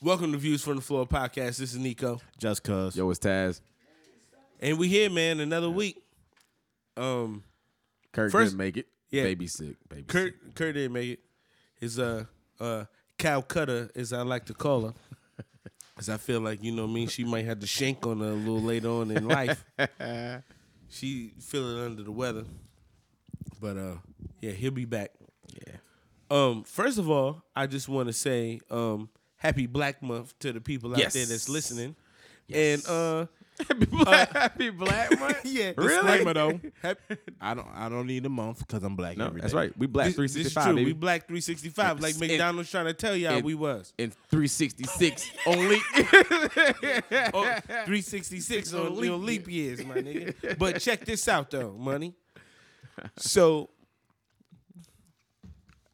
Welcome to Views from the Floor podcast. This is Nico, Just cause. Yo, it's Taz. and we here, man. Another week. Um, Kurt First- didn't make it. yeah. Baby sick. Baby Kurt sick. Kurt didn't make it. His uh uh Calcutta, as I like to call her, as I feel like you know what I mean. She might have the shank on her a little later on in life. she feeling under the weather, but uh yeah, he'll be back. Yeah. Um, first of all, I just want to say um happy Black Month to the people out Yes. there that's listening, Yes. and uh Happy Black, happy Black Month. yeah, Disclaimer though, I don't I don't need a month because I'm black. No, that's right. We Black this 365, true. We black 365, like And- McDonald's trying to tell y'all and- we was. in 366 only. Oh, 366 on, leap on leap years, my nigga. But check this out though, money. So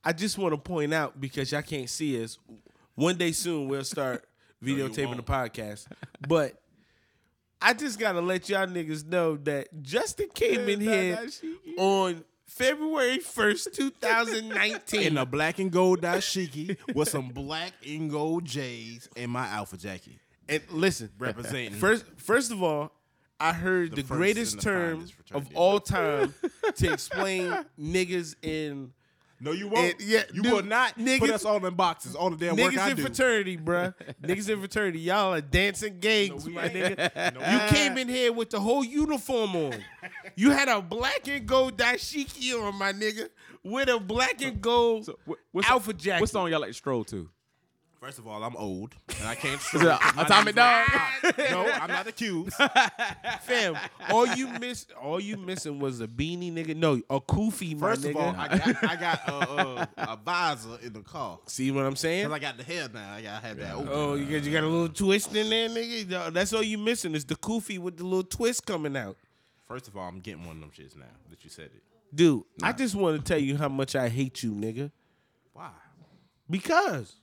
I just want to point out because y'all can't see us. One day soon we'll start videotaping the podcast. But I just gotta let y'all niggas know that Justin came in here on February 1st, 2019. in a black and gold dashiki with some black and gold J's and my alpha jacket. And listen, Representing. First, first of all, I heard the, The greatest term of all time to explain niggas in No, you won't. And- yeah, you dude, will not niggas- put us all in boxes. All the damn work niggas I in do. fraternity, bruh. niggas in fraternity, y'all are dancing gangs, No, my ain't. nigga. No, you came in here with the whole uniform on. You had a black and gold dashiki on, my nigga, with a black and gold So, what- what's alpha jacket. What song y'all like to stroll to? First of all, I'm old and I can't. Is it a- Atomic Dog? no, I'm not accused. Fam, all you miss, all you missing was a beanie, nigga. No, a kufi, my First nigga. of all, I got I got uh, uh, a visor in the car See what I'm saying? because I got the hair now. I got I had that. open. Oh, you got you got a little twist in there, nigga. That's all you missing is the kufi with the little twist coming out. First of all, I'm getting one of them shits now that you said it. Dude, I just want to tell you how much I hate you, nigga. Why? Because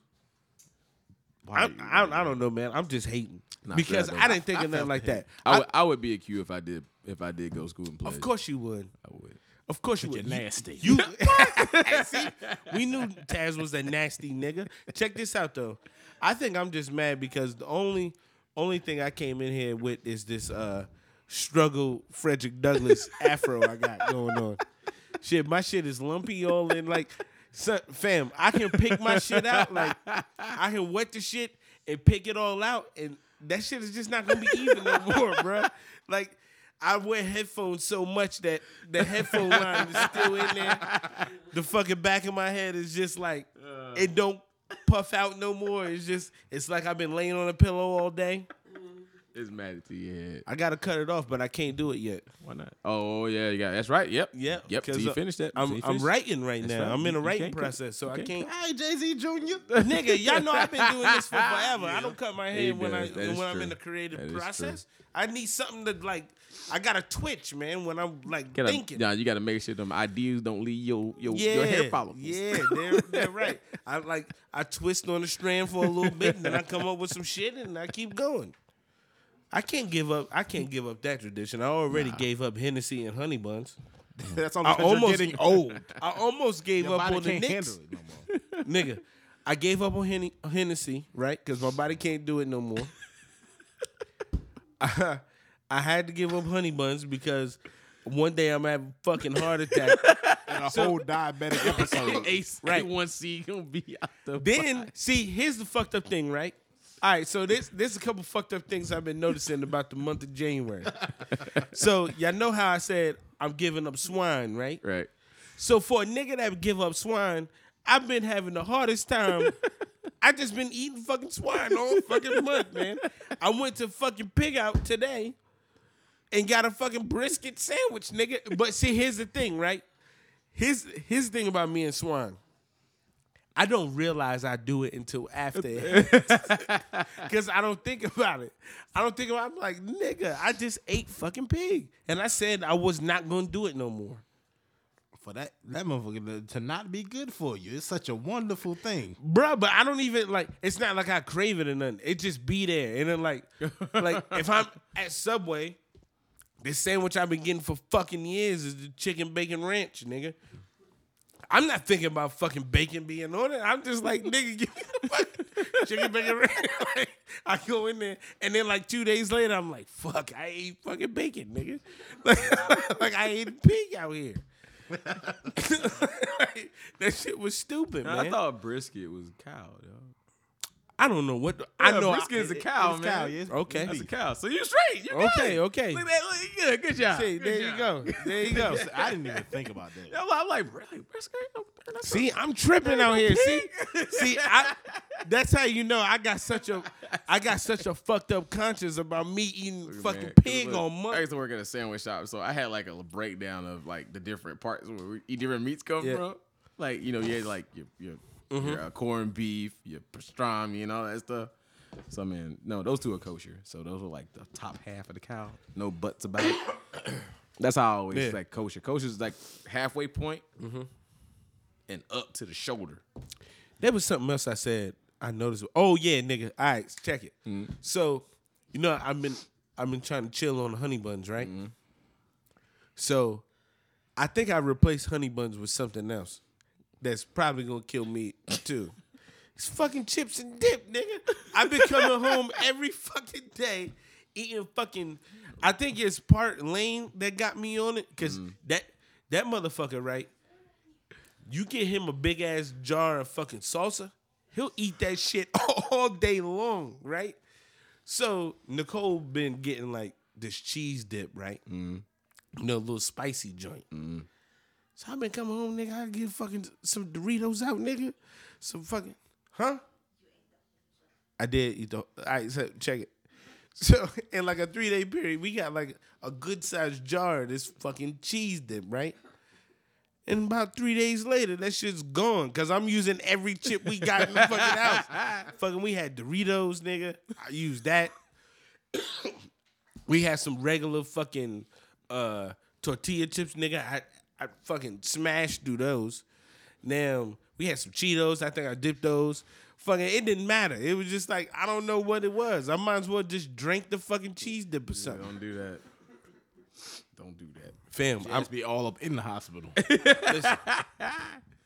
Why? I, I, I don't know, man. I'm just hating because fair, I though. didn't think I of nothing like the that. I would I would be a Q if I did if I did go to school and play. Of course you would. I would. Of course you would. You're would. nasty. You, see, we knew Taz was a nasty nigga. Check this out though. I think I'm just mad because the only only thing I came in here with is this uh struggle Frederick Douglass afro I got going on. Shit, my shit is lumpy all in like son, fam, I can pick my shit out like I can wet the shit and pick it all out and that shit is just not gonna be even no more, bro. Like I wear headphones so much that the headphone line is still in there. The fucking back of my head is just like uh. it don't puff out no more. It's just it's like I've been laying on a pillow all day. It's mad to your head. I gotta cut it off, but I can't do it yet. Why not? Oh yeah, you got that's right. Yep. Yep. Yep. Till 'cause, you uh, finish that. I'm, till I'm writing right That's now. right. I'm in a You- you writing can't process, so I can't. Hi, Jay Z Jr. Nigga, y'all know I've been doing this for forever. I don't cut my hair when I does. That is when I'm true. in the creative That is process. I need something to like. I gotta twitch, man, when I'm like Gotta, thinking. Nah, you got to make sure them ideas don't leave your your, yeah, your hair follicles. yeah, they're, they're right. I like I twist on the strand for a little bit, and then I come up with some shit, and I keep going. I can't give up. I can't give up that tradition. I already gave up Hennessy and honey buns. That's I almost getting old. I almost gave Your up on the Knicks. no more. nigga. I gave up on Hen- Hennessy, right? Because my body can't do it no more. I, I had to give up honey buns because one day I'm having a fucking heart attack. And a whole diabetic episode. Ace Right. one C gonna be out the. then see, here's the fucked up thing, right? All right, so this there's a couple fucked up things I've been noticing about the month of January. so y'all know how I said I'm giving up swine, right? right. So for a nigga that give up swine, I've been having the hardest time. I just been eating fucking swine all fucking month, man. I went to fucking pig out today and got a fucking brisket sandwich, nigga. But see, here's the thing, right? His the thing about me and swine. I don't realize I do it until after Because I don't think about it. I don't think about I'm like, nigga, I just ate fucking pig. And I said I was not gonna do it no more. For that that motherfucker to, to not be good for you, it's such a wonderful thing. Bruh, but I don't even like. It's not like I crave it or nothing. It just be there, and then like, like if I'm at Subway, the sandwich I've been getting for fucking years is the chicken bacon ranch, nigga. I'm not thinking about fucking bacon being on it. I'm just like, nigga, give me the fucking, chicken bacon. like, I go in there, and then like two days later, I'm like, fuck, I ate fucking bacon, nigga. Like, like I ate pig out here. Like, that shit was stupid, man. I thought brisket was cow. Yo. I don't know what. I Yeah, know. brisket I, is a cow, It's man. cow, yeah. okay. That's a cow. So you straight. You Okay, good. okay. Look at that. Look, good. Good job. See, Good there you go. There you go. I didn't even think about that. I'm like, I'm like, really? Brisket? Oh, that's See, I'm tripping out here. See, see, I, that's how you know I got such a, I got such a fucked up conscience about me eating Look, fucking man, 'cause pig look, on Monday. I used to work at a sandwich shop, so I had like a breakdown of like the different parts where we, eat different meats come Yeah. from. Like you know, you had like your your, Mm-hmm. your uh, corned beef, your pastrami, and all that stuff. So I mean, no, those two are kosher. So those are like the top half of the cow. No butts about it. That's how I always Yeah. like kosher. Kosher is like halfway point and up to the shoulder. There was something else I said. I noticed. Oh yeah, nigga. All right, check it. So, you know, I've been, I've been trying to chill on the honey buns, right? So, I think I replaced honey buns with something else that's probably gonna kill me too. It's fucking chips and dip, nigga. I've been coming home every fucking day eating fucking. I think it's part Lane that got me on it because mm. that that motherfucker, right? You get him a big ass jar of fucking salsa, he'll eat that shit all day long, right? So Nicole been getting like this cheese dip, right? Mm. You know, a little spicy joint. Mm. So I've been coming home, nigga. I get fucking some Doritos out, nigga. Some fucking, huh? I did eat the. All right, so check it. So in like a three day period, we got like a good sized jar of this fucking cheese dip, right? And about three days later, that shit's gone because I'm using every chip we got in the fucking house. fucking, we had Doritos, nigga. I used that. we had some regular fucking uh, tortilla chips, nigga. I, I fucking smashed through those. Now we had some Cheetos. I think I dipped those. Fucking, it didn't matter. It was just like I don't know what it was. I might as well just drink the fucking cheese dip or something. Don't do that. Don't do that. Fam, I'm I'm, be all up in the hospital. listen,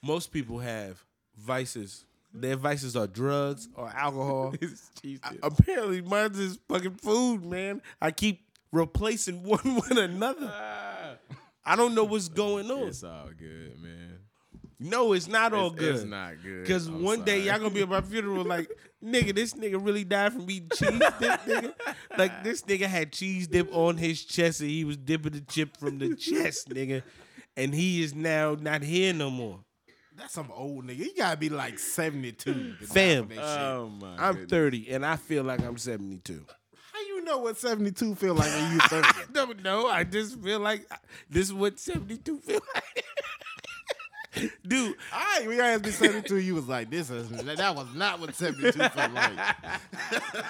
most people have vices. Their vices are drugs or alcohol. Dip. Apparently, mine is fucking food, man. I keep replacing one with another. Ah. I don't know what's going on. It's all good, man. No, it's not all It's- good. It's not good. Because I'm one day y'all gonna be at my funeral like, nigga, this nigga really died from eating cheese dip, nigga. Like this nigga had cheese dip on his chest and he was dipping the chip from the chest, nigga. And he is now not here no more. That's some old nigga. You gotta be like 72. Fam. from that shit. Oh my. I'm goodness. 30 and I feel like I'm 72. How you know what 72 feel like when you 30? I don't know. I just feel like uh, this is what 72 feel like. Dude, All right, when you asked me 72, you was like, this is that was not what 72 felt like.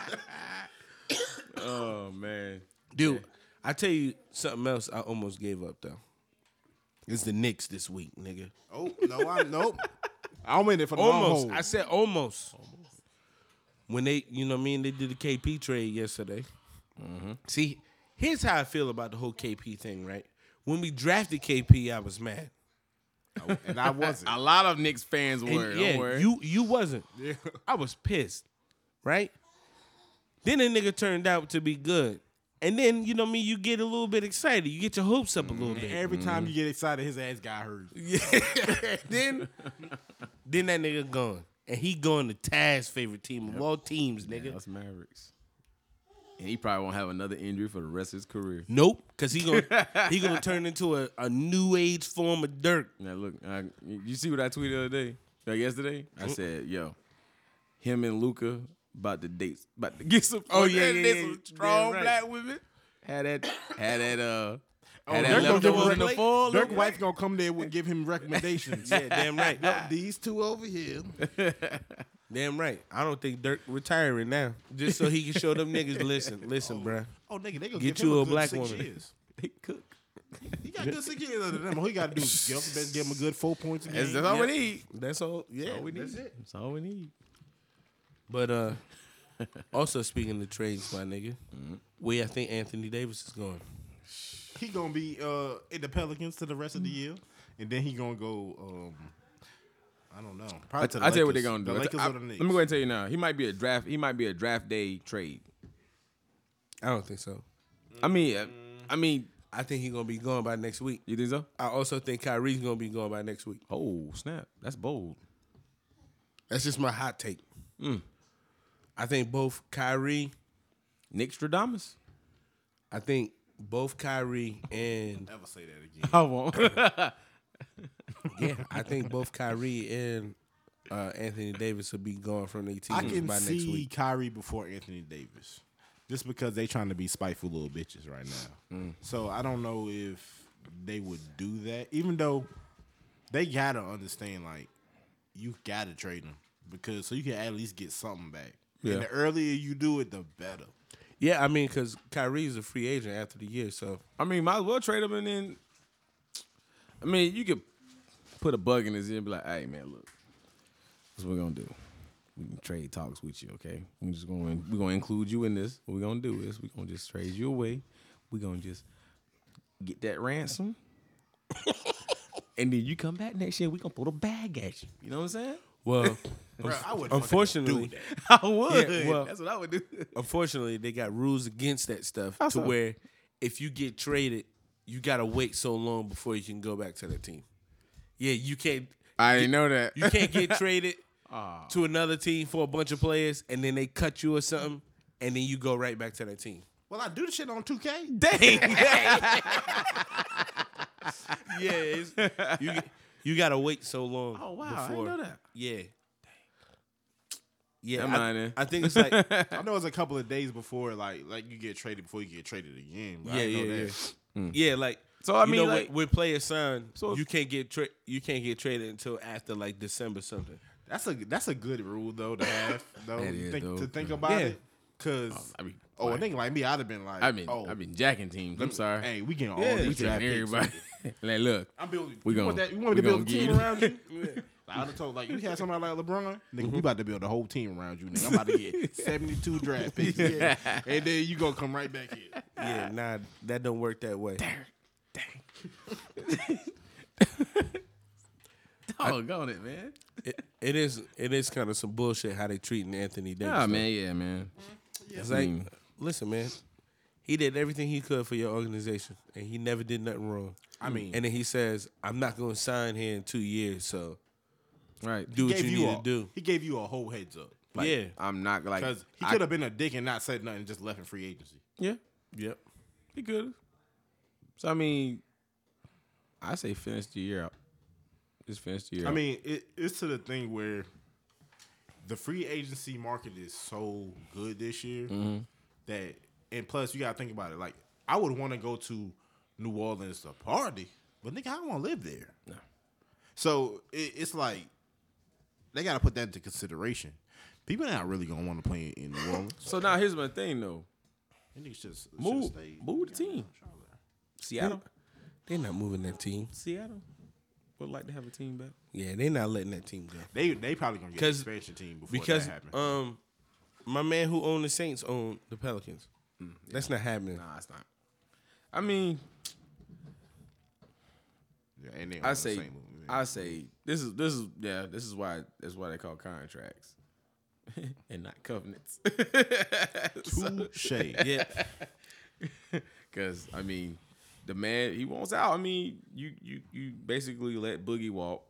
Oh man. dude, I tell you something else I almost gave up though. It's the Knicks this week, nigga. Oh, no, I nope. I'm in it for the Almost. haul. I said almost. When they, you know what I mean, they did the KP trade yesterday. Mm-hmm. See, here's how I feel about the whole KP thing, right? When we drafted KP, I was mad. and I wasn't. A lot of Knicks fans And were. yeah, don't worry. you you wasn't. I was pissed, right? Then the nigga turned out to be good. And then, you know what I mean, you get a little bit excited. You get your hopes up a little bit. Every time mm-hmm. you get excited, his ass got hurt. Yeah. then, then that nigga gone, and he going to Taz's favorite team of all teams, nigga. That's Mavericks. And he probably won't have another injury for the rest of his career. Nope, because he gonna he gonna turn into a, a new age form of Dirk. Now look, I, you see what I tweeted the other day? Like yesterday? I said, yo, him and Luka about to date, about to get some. Oh, yeah, date yeah, yeah. some strong Damn right. black women. Had that, had that, uh, had Dirk that gonna give leftovers in the fall. Dirk White's gonna come there and give him recommendations. Yeah, damn right, These two over here. damn right. I don't think Dirk retiring now, just so he can show them niggas. Listen, listen, bruh. Oh, nigga, they gonna Get give you him a good black six woman. Years. They cook. He got good six years under them. All he got to do is get up and give him a good four points a game. That's, that's all we need. That's all. Yeah, All we need. that's it. That's all we need. But uh, also speaking of trades, my nigga, where I think Anthony Davis is going. He gonna be uh, in the Pelicans to the rest of the year, and then he gonna go. Um, I don't know. I, to the I tell you what they're gonna do. The Lakers I- or the let me go ahead and tell you now. He might be a draft. He might be a draft day trade. I don't think so. I mean, uh, I mean, I think he's gonna be gone by next week. you think so? I also think Kyrie's gonna be gone by next week. Oh snap! That's bold. That's just my hot take. I think both Kyrie, Nick Stradamus. I think both Kyrie and Never say that again. I won't. yeah, I think both Kyrie and uh, Anthony Davis will be gone from their I teams can by next see week. Kyrie before Anthony Davis, just because they trying to be spiteful little bitches right now. Mm. So I don't know if they would do that, even though they gotta understand like you gotta trade them because so you can at least get something back. Yeah. And the earlier you do it, the better. Yeah, I mean, because Kyrie's a free agent after the year, so I mean, might as well trade him and then. I mean, you could put a bug in his ear and be like, "Hey, man, look, that's what we're gonna do. We can trade talks with you, okay? We're just going. We're gonna include you in this. What we're gonna do is we're gonna just trade you away. We're gonna just get that ransom, and then you come back next year. We're gonna throw the bag at you. You know what I'm saying? well, Bro, I would unfortunately, I would. Yeah, well- that's what I would do. unfortunately, they got rules against that stuff How to so? where if you get traded, you gotta wait so long before you can go back to the team. Yeah, you can't. I didn't know that. You can't get traded ah. to another team for a bunch of players, and then they cut you or something, and then you go right back to that team. Well, I do the shit on 2K. Dang. Yeah, it's, you you gotta wait so long. Oh, wow, I didn't know that. Yeah. Yeah, I. I think it's like I know it's a couple of days before, like like you get traded before you get traded again. But yeah, I didn't yeah, know yeah. That. Yeah, like So, I you mean, know, like- when, when players sign, So you can't get tra- you can't get traded until after like December something. That's a that's a good rule though to have though That you is think, to think though. about Yeah. it. Cause I mean, oh, a like- nigga like me, I'd have been like, I mean, oh, I've been jacking teams. I'm sorry. Hey, we getting all Yeah. these we draft taking picks. everybody. like, look, I'm building. We you want gon- that? You want me to build a team get it. around you? I'd have told like you had somebody like LeBron, nigga. Mm-hmm. We about to build a whole team around you, nigga. I'm about to get 72 draft picks, yeah. and then you gonna come right back here. Yeah, nah, that don't work that way. Dang. Doggone it, man. It, it is it is kind of some bullshit how they treating Anthony Davis. Ah, though. man, yeah, man. It's like, Mm. listen, man, he did everything he could for your organization, and he never did nothing wrong. I mean, And then he says, "I'm not going to sign here in two years, so Right. do what you you need a, to do." He gave you a whole heads up Like, yeah, I'm not like because he I- could have been a dick and not said nothing, just left in free agency. Yeah, yep. he could. So I mean, I say finish the year out. Just finish the year. I out. mean, it, it's to the thing where the free agency market is so good this year Mm-hmm. that, and plus you gotta think about it. Like, I would want to go to New Orleans to party, but nigga, I don't want to live there. No. So it, it's like they gotta put that into consideration. People not really gonna want to play in New Orleans. so now here's my thing though. Them niggas just Move, should stay- move the team. Seattle, They're not moving that team. Seattle would like to have a team back. Yeah, they're not letting that team go. They they probably gonna get an 'Cause- expansion team before because that happens. um, my man who owned the Saints owned the Pelicans. That's not happening. Nah, it's not. I mean, yeah, and they on I the say, same. I say, this is this is yeah, this is why that's why they call contracts and not covenants. Touche. Yeah, Because I mean, the man he wants out. I mean, you you you basically let Boogie walk.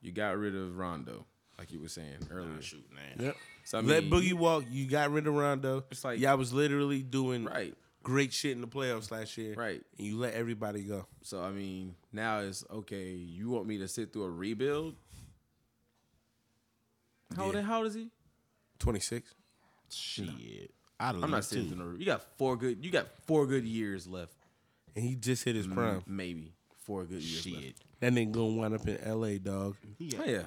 You got rid of Rondo, like you were saying earlier. Shoot, man. yep. So I mean, Let Boogie walk. You got rid of Rondo. It's like- y'all was literally doing Right. great shit in the playoffs last year. Right. And you let everybody go. So I mean, now it's okay. You want me to sit through a rebuild? How old? How old is he? Twenty six. Shit. I'd I'm not sitting through no. You got four good. You got four good years left. And he just hit his prime. Maybe four good years Shit. left. That nigga gonna wind up in L.A. Dog. He Oh yeah.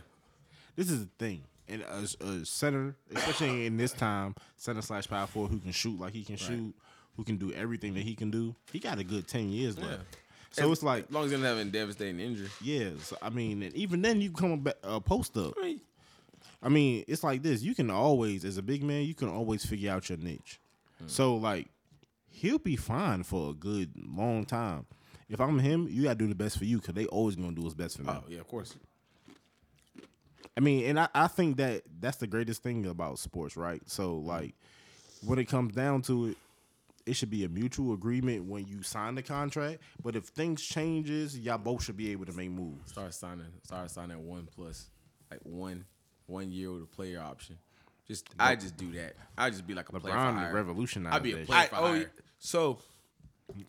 This is the thing. And a, a center, especially in this time, center slash power forward who can shoot like he can shoot, who can do everything that he can do. He got a good ten years left. So it's like, As long as he doesn't have a devastating injury. yeah. So, I mean, and even then, you come back uh, post up. I mean, I mean, it's like this. You can always, as a big man, you can always figure out your niche. Hmm. So like, he'll be fine for a good long time. If I'm him, you gotta do the best for you because they always gonna do what's best for oh, them. oh yeah, of course. I mean, and I, I think that that's the greatest thing about sports, right? So hmm. like when it comes down to it, it should be a mutual agreement when you sign the contract. But if things changes, y'all both should be able to make moves. Start signing. Start signing one plus, like one one year with a player option. Just I just do that. I just be like a player for LeBron hire. revolutionized I'd be a that player I, for oh, hire. so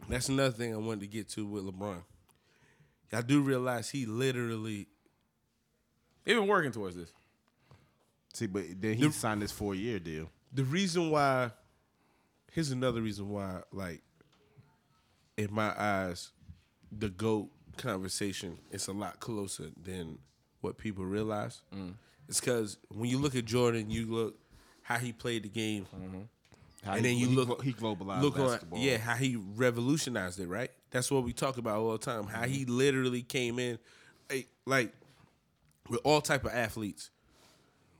that's another thing I wanted to get to with LeBron. Y'all do realize he literally They've been working towards this. See, but then he signed this four year deal. the reason why here's another reason why like in my eyes the goat conversation is a lot closer than what people realize mm. It's because when you look at jordan you look how he played the game. Mm-hmm. How and he- then you he look he globalized look on yeah how he revolutionized it right? That's what we talk about all the time. How he mm-hmm. literally came in like with all type of athletes.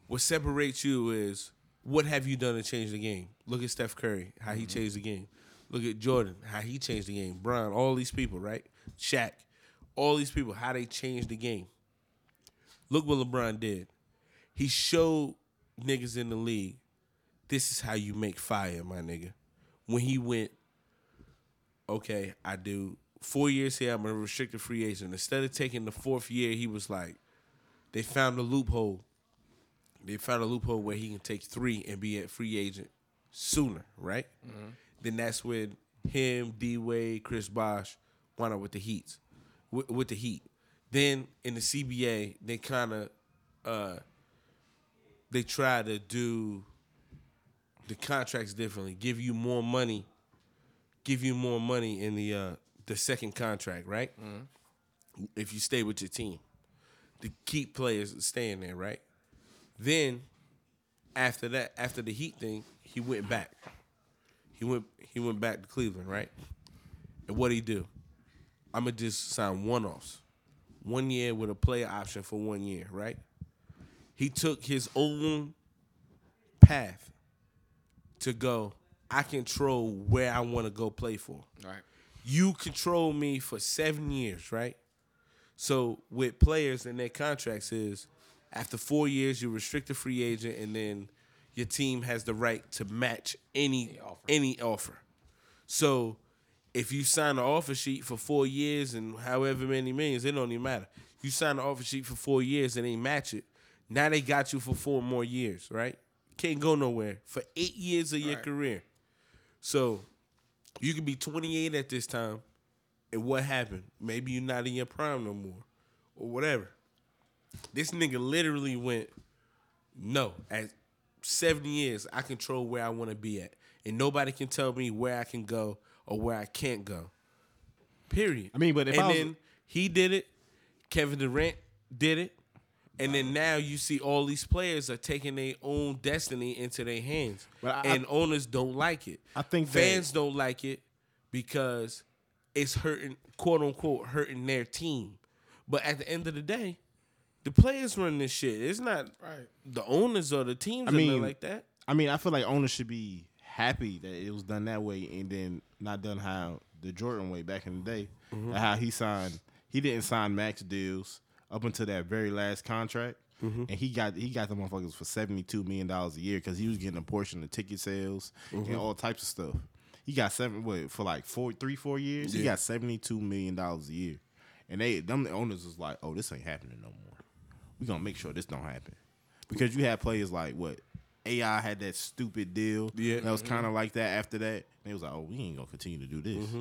What separates you is what have you done to change the game? Look at steph curry how he mm-hmm. changed the game. Look at jordan how he changed the game. Brown all these people right? Shaq, all these people how they changed the game. Look what lebron did he showed niggas in the league this is how you make fire, my nigga. When he went, okay, I do four years here, I'm a restricted free agent. Instead of taking the fourth year, he was like, they found a loophole. They found a loophole where he can take three and be a free agent sooner, right? Then that's when him, D Wade, Chris Bosh wound up with the Heat. with, with the Heat. Then in the CBA, they kind of uh, they try to do the contracts differently, give you more money, give you more money in the uh, the second contract, right? If you stay with your team, to keep players staying there, right? Then after that, after the Heat thing, he went back. He went he went back to Cleveland, right? And what he do? I'm gonna just sign one offs, one year with a player option for one year, right? He took his own path to go. I control where I want to go play for. Right. You control me for seven years, right? So with players and their contracts is after four years you're restricted free agent and then your team has the right to match any any offer. So if you sign an offer sheet for four years and however many millions, it don't even matter. You sign an offer sheet for four years and they match it. Now they got you for four more years, right? Can't go nowhere for eight years of your career. So you could be 28 at this time, and what happened? Maybe you're not in your prime no more, or whatever. This nigga literally went, no, at 70 years, I control where I want to be at. And nobody can tell me where I can go or where I can't go. Period. I mean, but if and I was- then he did it, Kevin Durant did it, and then now you see all these players are taking their own destiny into their hands, But I- and owners don't like it. I think that- fans don't like it because it's hurting, quote unquote, hurting their team. But at the end of the day, the players run this shit. It's not Right. the owners or the teams I I mean- like that. I mean, I feel like owners should be happy that it was done that way and then not done how the Jordan way back in the day. Mm-hmm. How he signed, he didn't sign max deals up until that very last contract, Mm-hmm. and he got he got the motherfuckers for seventy two million dollars a year because he was getting a portion of ticket sales Mm-hmm. and all types of stuff. He got seven what for like four three four years. He got seventy two million dollars a year, and they them the owners was like, oh, this ain't happening no more. We gonna make sure this don't happen because you had players like what AI had that stupid deal. Yeah. that was kind of like that. After that, they was like, oh, we ain't gonna continue to do this. Mm-hmm.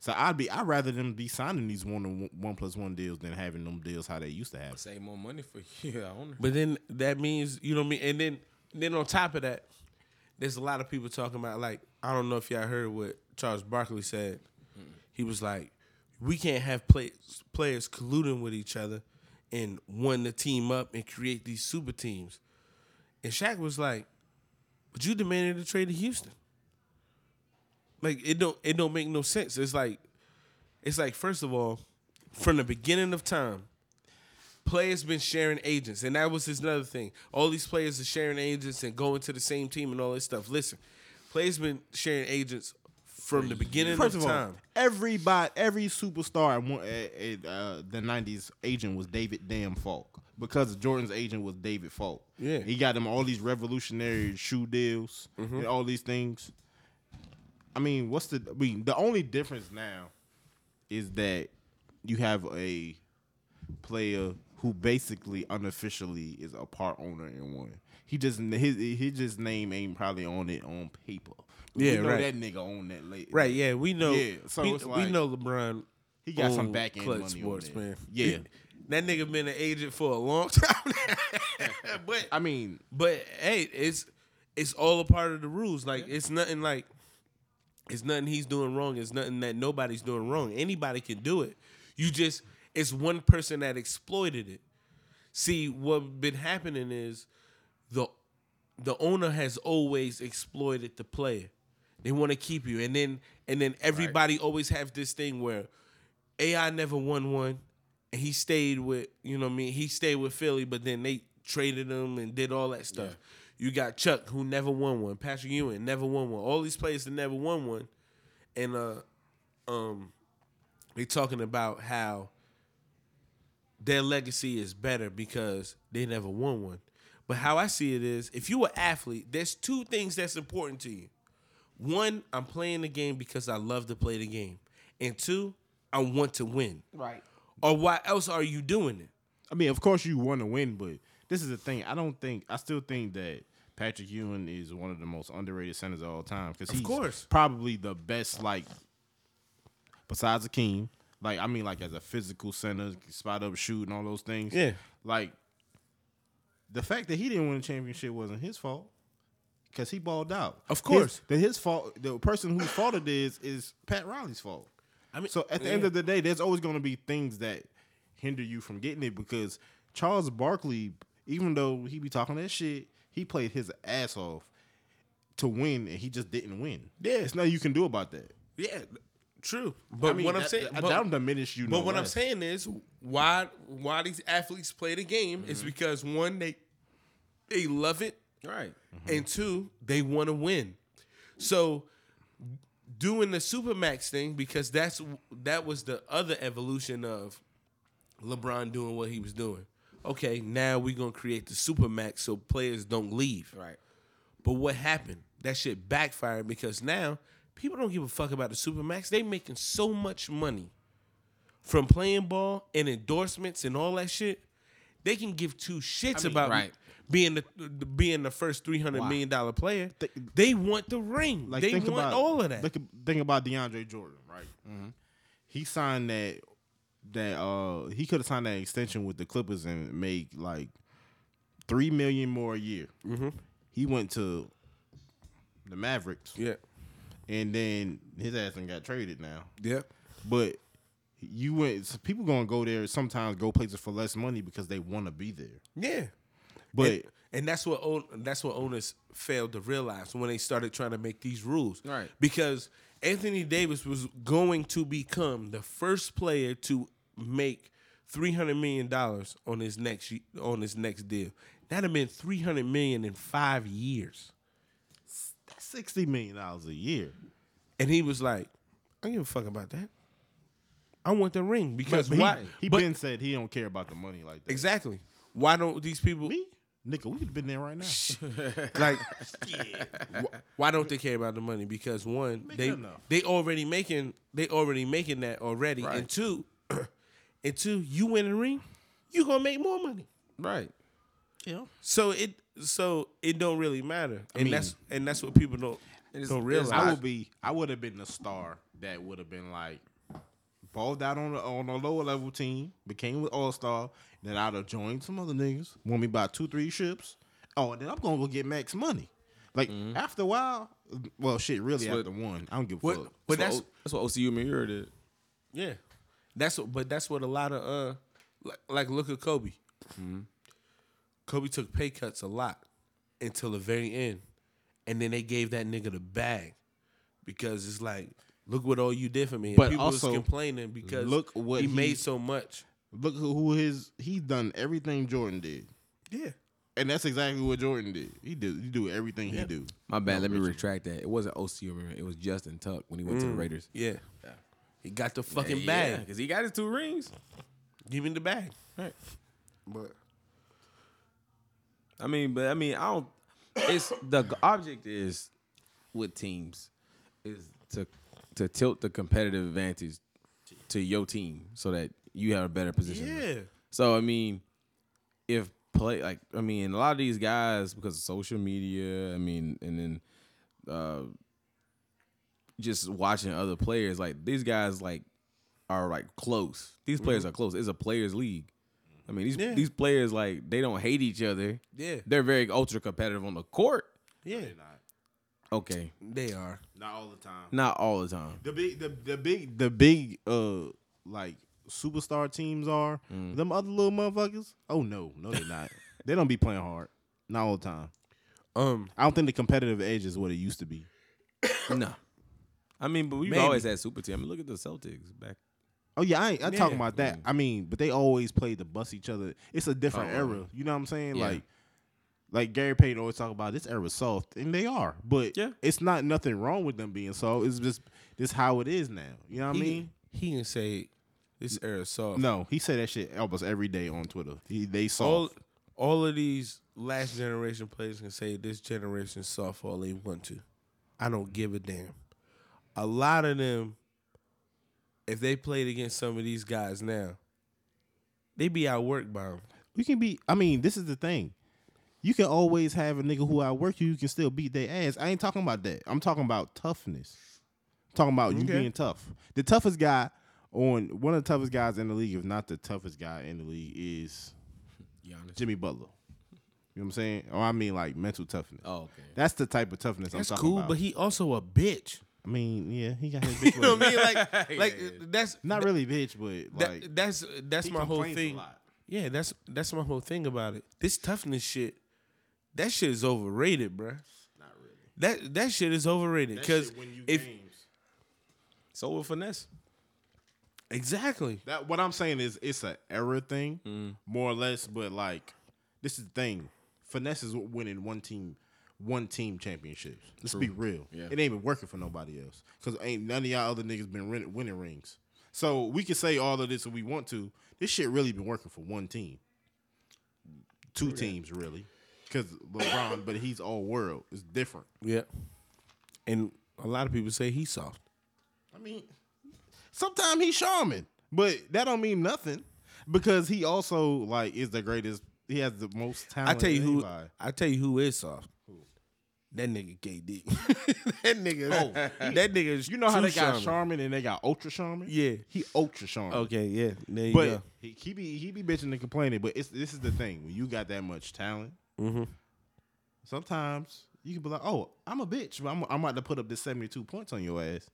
So I'd be I'd rather them be signing these one and one plus one deals than having them deals how they used to have. Save more money for you, owner. But then that means you know what I mean. And then then on top of that, there's a lot of people talking about like I don't know if y'all heard what Charles Barkley said. He was like, we can't have play, players colluding with each other and one to team up and create these super teams. And Shaq was like, but you demanded a trade to Houston. Like it don't it don't make no sense. It's like it's like first of all, from the beginning of time, players been sharing agents, and that was his another thing. All these players are sharing agents and going to the same team and all this stuff. Listen, players been sharing agents from the beginning First of of all, time. everybody, every superstar at, one- at, at uh, the '90s agent was David Damn Falk because Jordan's agent was David Falk. Yeah. he got him all these revolutionary shoe deals and all these things. I mean, what's the? I mean, the only difference now is that you have a player who basically unofficially is a part owner in one. He just his his just name ain't probably on it on paper. Yeah, we know right. that nigga on that late. Right, yeah, we know. Yeah, so we, it's we know LeBron. He got some back end money sports, man. Yeah, that nigga been an agent for a long time. but I mean, but hey, it's it's all a part of the rules. Like it's nothing like it's nothing he's doing wrong. It's nothing that nobody's doing wrong. Anybody can do it. You just it's one person that exploited it. See, what been happening is the the owner has always exploited the player. They want to keep you, and then and then everybody always have this thing where AI never won one, and he stayed with you know what I mean. He stayed with Philly, but then they traded him and did all that stuff. You got Chuck who never won one, Patrick Ewing never won one. All these players that never won one, and uh, um, they talking about how their legacy is better because they never won one. But how I see it is, if you're an athlete, there's two things that's important to you. One, I'm playing the game because I love to play the game, and two, I want to win. Right. Or why else are you doing it? I mean, of course you want to win, but this is the thing. I don't think I still think that Patrick Ewing is one of the most underrated centers of all time because he's course. probably the best. Like besides Akeem, like I mean, like as a physical center, spot up, shoot, and all those things. Yeah. like the fact that he didn't win a championship wasn't his fault because he balled out. Of course. that his fault. The person whose fault it is is Pat Riley's fault. I mean, So at the end of the day, there's always going to be things that hinder you from getting it because Charles Barkley, even though he be talking that shit, he played his ass off to win, and he just didn't win. Yeah. it's nothing you can do about that. yeah, true. But I mean, what I'm that- saying, that, but, don't diminish you. but no what I'm saying is, why why these athletes play the game is mm-hmm. because one, they they love it, Right. Mm-hmm. and two, they want to win. So doing the supermax thing because that's that was the other evolution of LeBron doing what he was doing. Okay, now we're gonna create the supermax so players don't leave. Right. But what happened? That shit backfired because now people don't give a fuck about the supermax. They making so much money from playing ball and endorsements and all that shit. They can give two shits mean, about right. being the, the being the first three hundred million dollar player. Th- they want the ring. Like they think want about all of that. Think, think about DeAndre Jordan, right? Mm-hmm. He signed that that uh he could have signed that extension with the Clippers and made like three million more a year. Mm-hmm. He went to the Mavericks, yeah. and then his ass and got traded now. Yeah. But you went. So people gonna go there sometimes go places for less money because they want to be there. Yeah. But and, and that's what own, that's what owners failed to realize when they started trying to make these rules. Right. Because Anthony Davis was going to become the first player to make three hundred million dollars on his next on his next deal. That'd have been three hundred million in five years. that's sixty million dollars a year. And he was like, I don't give a fuck about that. I want the ring because But he, why? He but- been said he don't care about the money like that. exactly. Why don't these people? Me, nigga, we could have been there right now. like wh- why don't they care about the money because one Make they they already making they already making that already and two and two you win the ring you gonna make more money Right. Yeah. so it so it don't really matter and mean- that's and that's what people don't It's- don't realize I would be. I would have been the star that would have been like balled out on a, on a lower level team, became an all star. Then I'd have joined some other niggas, Want me buy two, three ships. Oh, and then I'm gonna go get max money. Like after a while, well, shit, really That's what- after one, I don't give a What- fuck. but that's that's what, that's what Osi Umenyiora did. yeah that's what but that's what a lot of uh like, like look at Kobe Kobe took pay cuts a lot until the very end and then they gave that nigga the bag because it's like look what all you did for me and But people also, was complaining because look what he, he- made so much Look who who his he's done everything Jordan did. yeah and that's exactly what Jordan did. He did he do everything he do. My bad. Let me retract that. It wasn't Osi Umenyiora. It was Justin Tuck when he went to the mm. Raiders. Yeah. He got the fucking Yeah, bag. because he got his two rings. Give him the bag. Right. But I mean, but I mean, I don't. It's the object is with teams is to to tilt the competitive advantage to your team so that you have a better position. yeah. So I mean, if play like I mean, a lot of these guys because of social media, I mean, and then uh just watching other players, like these guys like are like close. These players are close. It's a players league. I mean, these Yeah. these players like they don't hate each other. Yeah. They're very ultra competitive on the court. Yeah. Okay, They are. Not all the time. not all the time. The big the, the big the big uh like superstar teams are them other little motherfuckers. Oh no, no they're not. they don't be playing hard. Not all the time. Um. I don't think the competitive edge is what it used to be. no, I mean, but we've Maybe. always had super team. I mean, look at the Celtics back. Oh yeah, I ain't, I'm talking about that. I mean, but they always played to bust each other. It's a different Oh, era. You know what I'm saying? Yeah. Like like Gary Payton always talk about this era soft, and they are. But Yeah. it's not nothing wrong with them being soft. It's just this how it is now. You know what I mean? he can say this era soft. No, he say that shit almost every day on Twitter. He they all soft. all of these last generation players can say this generation soft all they want to. I don't give a damn. A lot of them, if they played against some of these guys now, they be outworked by them. You can be. I mean, this is the thing. You can always have a nigga who outwork you. You can still beat their ass. I ain't talking about that. I'm talking about toughness. I'm talking about you being tough. The toughest guy on one of the toughest guys in the league, if not the toughest guy in the league, is Giannis. Jimmy Butler. You know what I'm saying? Or I mean, like mental toughness. Oh, okay. That's the type of toughness That's I'm talking cool, about. but he also a bitch. I mean, yeah, he got his bitch. You know what I mean? Like, like Yeah. that's Not really bitch, but that, that's that's my whole thing. Yeah, that's that's my whole thing about it. This toughness shit, that shit is overrated, bruh. Not really. That that shit is overrated because if So with finesse. Exactly, That what I'm saying is it's an error thing, Mm. more or less. But like, this is the thing: finesse is winning one team, one team championships. Let's be real. Yeah. It ain't been working for nobody else because ain't none of y'all other niggas been winning rings. So we can say all of this if we want to. This shit really been working for one team, two teams really, because LeBron, but he's all world. It's different. yeah. And a lot of people say he's soft. I mean, sometimes he's charming, but that don't mean nothing because he also like is the greatest. He has the most talent. I tell you who. I tell you who is soft. That nigga KD. that nigga. Oh, that nigga. is You know how they got charming. charming and they got ultra charming. Yeah. he ultra charming. Okay, yeah. There you but go. he, he be he be bitching and complaining. But it's this is the thing when you got that much talent. Mm-hmm. Sometimes you can be like, oh, I'm a bitch, but I'm I'm about to put up this 72 points on your ass.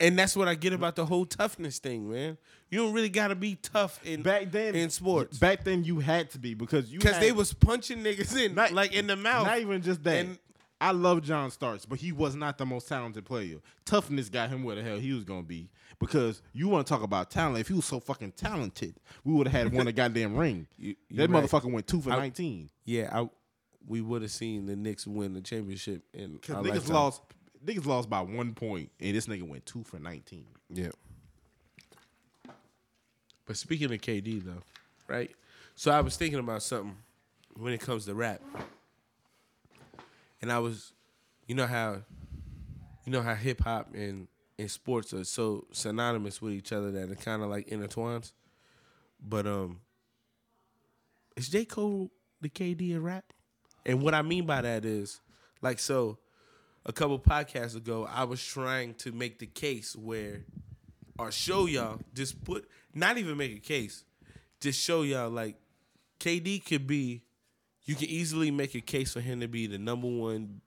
And that's what I get about the whole toughness thing, man. You don't really gotta be tough in Back then in sports back then you had to be because you because they was punching niggas in Not- like in the mouth. Not even just that. And- I love John Starks, but he was not the most talented player. Toughness got him where the hell he was gonna be. Because you want to talk about talent. If he was so fucking talented, we would have had won a goddamn ring. You- that right. motherfucker went two for I- nineteen. yeah, I, we would have seen the Knicks win the championship And niggas lifetime. lost. Niggas lost by one point, and this nigga went two for nineteen. Yeah. But speaking of KD though, right? So I was thinking about something when it comes to rap. And I was you know how you know how hip hop and, and sports are so synonymous with each other that it kind of like intertwines. But um is J. Cole the KD of rap? And what I mean by that is like so a couple podcasts ago, I was trying to make the case where, or show y'all, just put, not even make a case, just show y'all like, KD could be, you can easily make a case for him to be the number one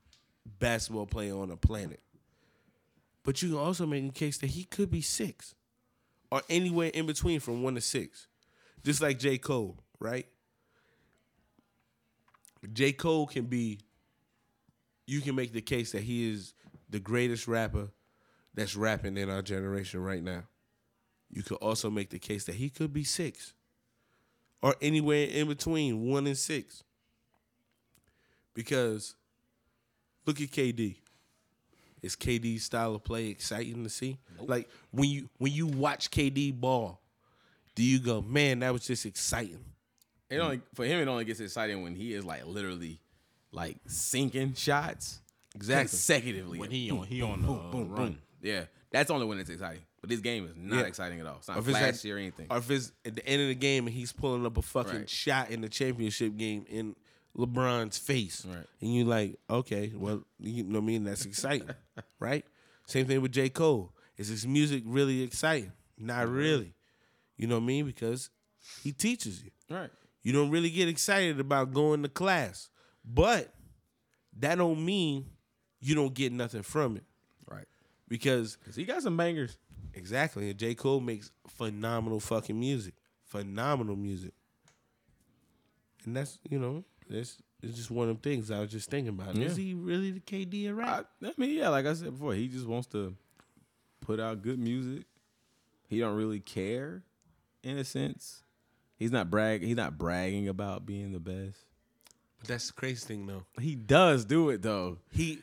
basketball player on the planet. But you can also make a case that he could be six, or anywhere in between from one to six, just like J. Cole, right? J. Cole can be you can make the case that he is the greatest rapper that's rapping in our generation right now. You could also make the case that he could be six or anywhere in between one and six. because look at KD. Is KD's style of play exciting to see? Like when you when you watch KD ball, do you go, man, that was just exciting? It only for him. It only gets exciting when he is like literally like sinking shots Exactly. consecutively. When he on he on the uh, run. yeah, that's only when it's exciting. But this game is not Yeah. exciting at all. It's not Or if it's at- flashy or anything. Or if it's at the end of the game and he's pulling up a fucking Right. shot in the championship game in LeBron's face. Right. And you like, okay, well, you know what I mean? That's exciting. right? Same thing with J. Cole. Is his music really exciting? Not really. You know what I mean? Because he teaches you. right. You don't really get excited about going to class. But that don't mean you don't get nothing from it. Right. Because Cause he got some bangers. Exactly. And J. Cole makes phenomenal fucking music. Phenomenal music. And that's, you know, that's it's just one of them things I was just thinking about. Is he really the KD of I. I mean, yeah, like I said before, he just wants to put out good music. He don't really care, in a sense. He's not brag. He's not bragging about being the best. But that's the crazy thing though. He does do it though. He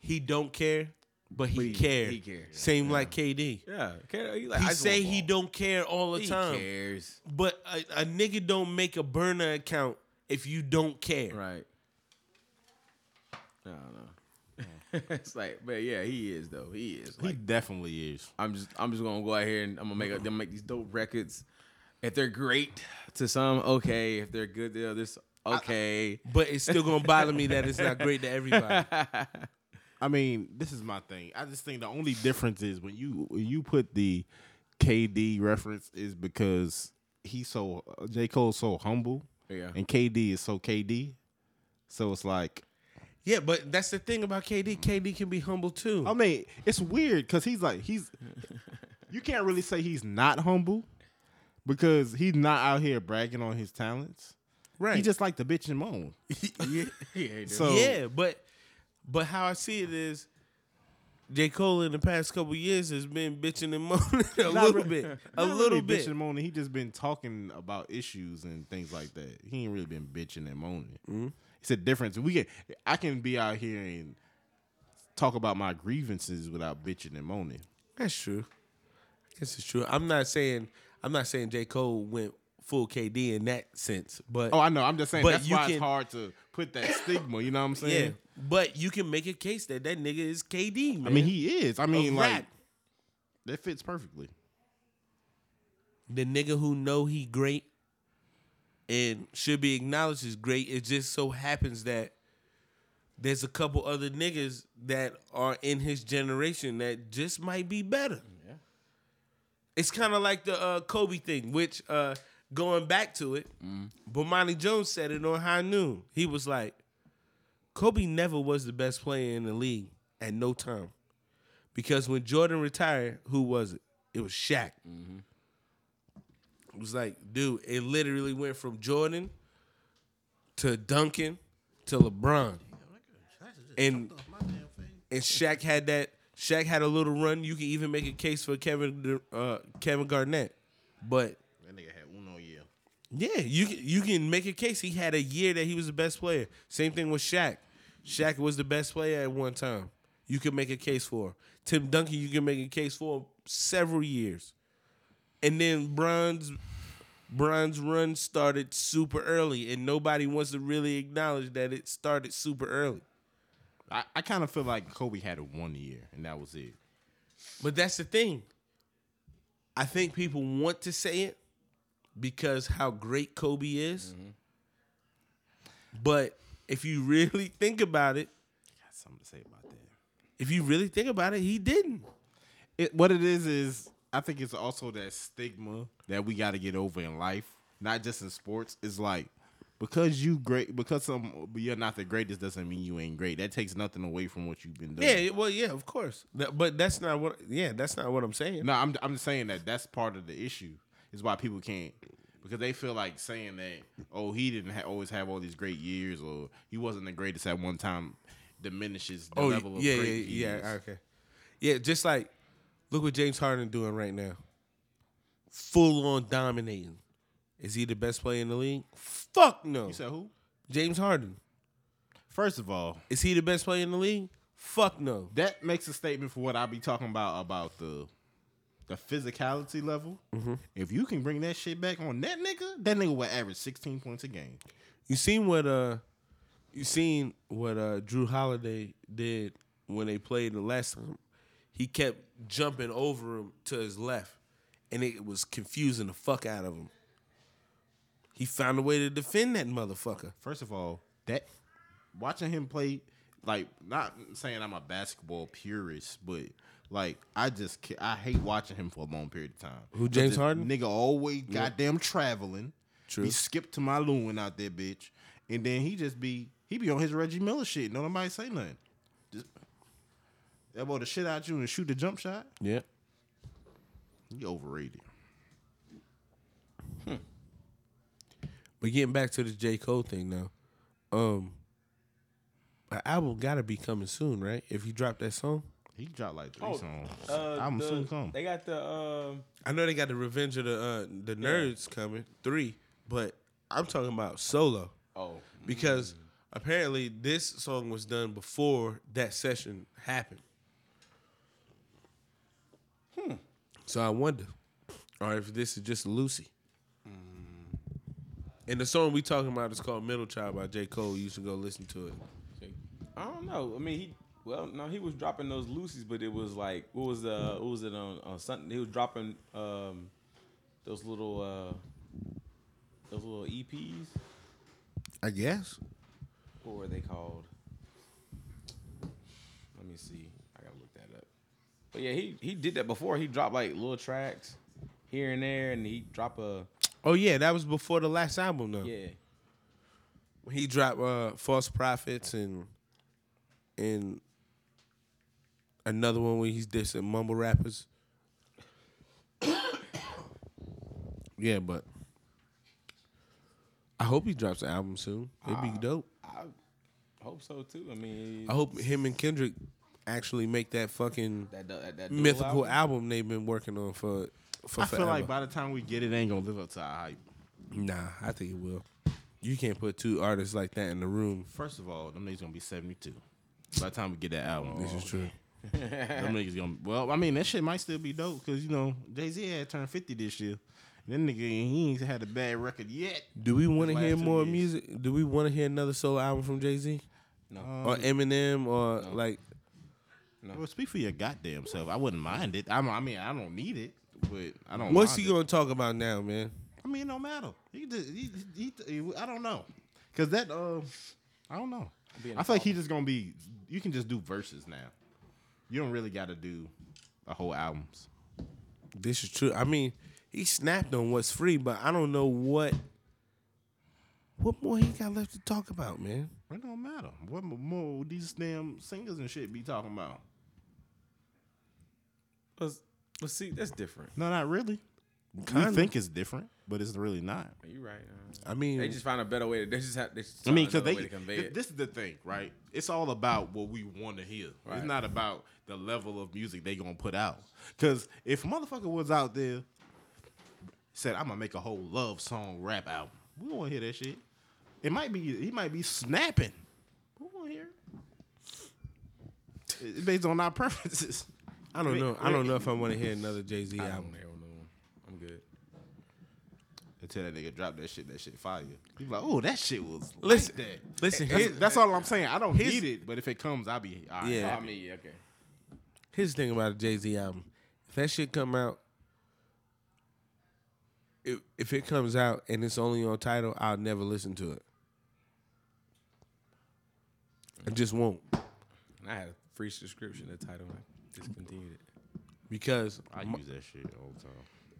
he don't care, but he, But he- cares. he cares. Same like KD. Yeah, care- he, like, He just say want he ball. don't care all the He time. cares. But a, a nigga don't make a burner account if you don't care. Right. I don't know. it's like, but yeah, he is though. He is. He definitely is. I'm just, I'm just gonna go out here and I'm gonna make, a, them make these dope records. If they're great to some, okay. If they're good to others, okay. But it's still gonna bother me that it's not great to everybody. I mean, this is my thing. I just think the only difference is when you when you put the KD reference is because he's so uh, J Cole's so humble, Yeah. and KD is so KD. So it's like, Yeah, but that's the thing about KD. KD can be humble too. I mean, it's weird because he's like he's. you can't really say he's not humble because he's not out here bragging on his talents. Right. He just like to bitch and moan. yeah. yeah, So yeah, but but how I see it is J. Cole in the past couple years has been bitching and moaning a little re- bit. A little really bit. bitching and moaning. He just been talking about issues and things like that. He ain't really been bitching and moaning. Mm-hmm. It's a difference. We can I can be out here and talk about my grievances without bitching and moaning. That's true. I guess it's true. I'm not saying I'm not saying J. Cole went full KD in that sense, but Oh, I know. I'm just saying But that's you why can- it's hard to put that stigma. You know what I'm saying? yeah. saying? But you can make a case that that nigga is KD. Man. I mean, he is. I mean, like rap. that fits perfectly. the nigga who know he great and should be acknowledged as great. It just so happens that there's a couple other niggas that are in his generation that just might be better. Yeah. It's kind of like the uh, Kobe thing, which uh, going back to it, Bomani Jones said it on High Noon. He was like, Kobe never was the best player in the league at no time. Because when Jordan retired, who was it? It was Shaq. It was like, dude, it literally went from Jordan to Duncan to LeBron. And and Shaq had that. Shaq had a little run. You can even make a case for Kevin uh, Kevin Garnett, but That nigga had uno year. Yeah, you can, you can make a case. He had a year that he was the best player. Same thing with Shaq. Shaq was the best player at one time. You can make a case for Tim Duncan. You can make a case for several years, and then Bron's Bron's run started super early, and nobody wants to really acknowledge that it started super early. I, I kind of feel like Kobe had a one year and that was it. But that's the thing. I think people want to say it because how great Kobe is. Mm-hmm. But if you really think about it, Got something to say about that. if you really think about it, he didn't. it, what it is is I think it's also that stigma that we got to get over in life, not just in sports. It's like because you great because some you're not the greatest doesn't mean you ain't great. That takes nothing away from what you've been doing. Yeah, well, yeah, of course. But that's not what. Yeah, that's not what I'm saying. No, I'm I'm just saying that that's part of the issue. Is why people can't because they feel like saying that oh he didn't ha- always have all these great years or he wasn't the greatest at one time diminishes the Oh, level of yeah, yeah, yeah. is. Ah, okay. Yeah, just like look what James Harden doing right now. Full on dominating. Is he the best player in the league? Fuck no. You said who? James Harden. First of all, Is he the best player in the league? Fuck no. that makes a statement for what I be talking about about the the physicality level. If you can bring that shit back on that nigga, that nigga will average 16 points a game. You seen what uh you seen what uh Jrue Holiday did when they played the last time? He kept jumping over him to his left and it was confusing the fuck out of him. He found a way to defend that motherfucker. First of all, that watching him play, like, not saying I'm a basketball purist, but like I just ca- I hate watching him for a long period of time. Who, James Harden? Nigga always goddamn traveling. True. He skipped to my Lewin out there, bitch, and then he just be he be on his Reggie Miller shit. No nobody say nothing. Just elbow the shit out you and shoot the jump shot. Yeah. He overrated. But getting back to the J. Cole thing now, um an album gotta be coming soon, right? If you drop that song. He dropped like three Oh, songs. Uh, Album the- soon come. They got the um, I know they got the Revenge of the uh, the Nerds coming three, but I'm talking about solo oh because apparently this song was done before that session happened. Hmm. So I wonder, or if this is just Lucy. And the song we talking about is called "Middle Child" by J. Cole. You should go listen to it. I don't know. I mean, he well, no, he was dropping those Lucy's, but it was like what was the what was it on on Sunday? He was dropping um those little uh those little EPs. I guess. What were they called? Let me see. I gotta look that up. But yeah, he he did that before. He dropped like little tracks here and there, and he dropped a Oh yeah, that was before the last album though. yeah. When he dropped uh, "False Prophets" and and another one where he's dissing mumble rappers. yeah, but I hope he drops an album soon. It'd be uh, dope. I hope so too. I mean, I hope him and Kendrick actually make that fucking that that, that mythical album. album they've been working on for for I feel like by the time we get it, it ain't gonna live up to our hype. nah, I think it will. You can't put two artists like that in the room. First of all, them niggas gonna be seventy two. By the time we get that album, This is true. Them niggas gonna. Well, I mean that shit might still be dope because you know Jay Z had turned fifty this year. That nigga he ain't had a bad record yet. Do we want to hear more years. music? Do we want to hear another solo album from Jay Z No. or Eminem or like? Well, speak for your goddamn self. I wouldn't mind it. I'm, I mean, I don't need it, but I don't. What's he it. gonna talk about now, man? I mean, it don't matter. He, just, he, he, he, I don't know, cause that. Uh, I don't know. I feel like he's just gonna be. You can just do verses now. You don't really got to do a whole albums. This is true. I mean, he snapped on what's free, but I don't know what. What more he got left to talk about, man? It don't matter. What more would these damn singers and shit be talking about? But, but see, that's different. No, not really. Kinda. You think it's different, but it's really not. You're right. uh, I mean, They just found a better way. To, they just have. They just I mean, because they. convey th- it. This is the thing, right? It's all about what we want to hear. Right. It's not about the level of music they gonna put out. Because if motherfucker was out there said, "I'm gonna make a whole love song rap album," we want to hear that shit. It might be he might be snapping. We want to hear. It's based on our preferences. I don't know. I don't know if I want to hear another Jay Z album. I don't know. I'm good. Until that nigga drop that shit, that shit fire. You be like, oh, that shit was Listen, like that. listen. That's, Here, that's all I'm saying. I don't His- need it, but if it comes, I'll be all right. Yeah. Oh, I mean, yeah, okay. Here's the thing about a Jay Z album. If that shit come out, if if it comes out and it's only on Tidal, I'll never listen to it. I just won't And I had a free subscription to Tidal. I discontinued it. because I my, use that shit all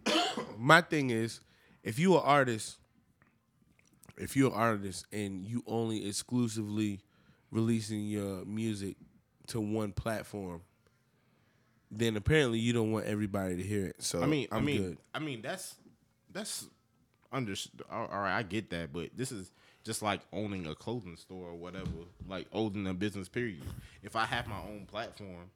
the time. my thing is, if you an artist, if you're an artist and you only exclusively releasing your music to one platform, then apparently you don't want everybody to hear it. So I mean, I'm I mean, good. I mean that's that's under. All all right, I get that, but this is just like owning a clothing store or whatever, like owning a business. Period. If I have my own platform,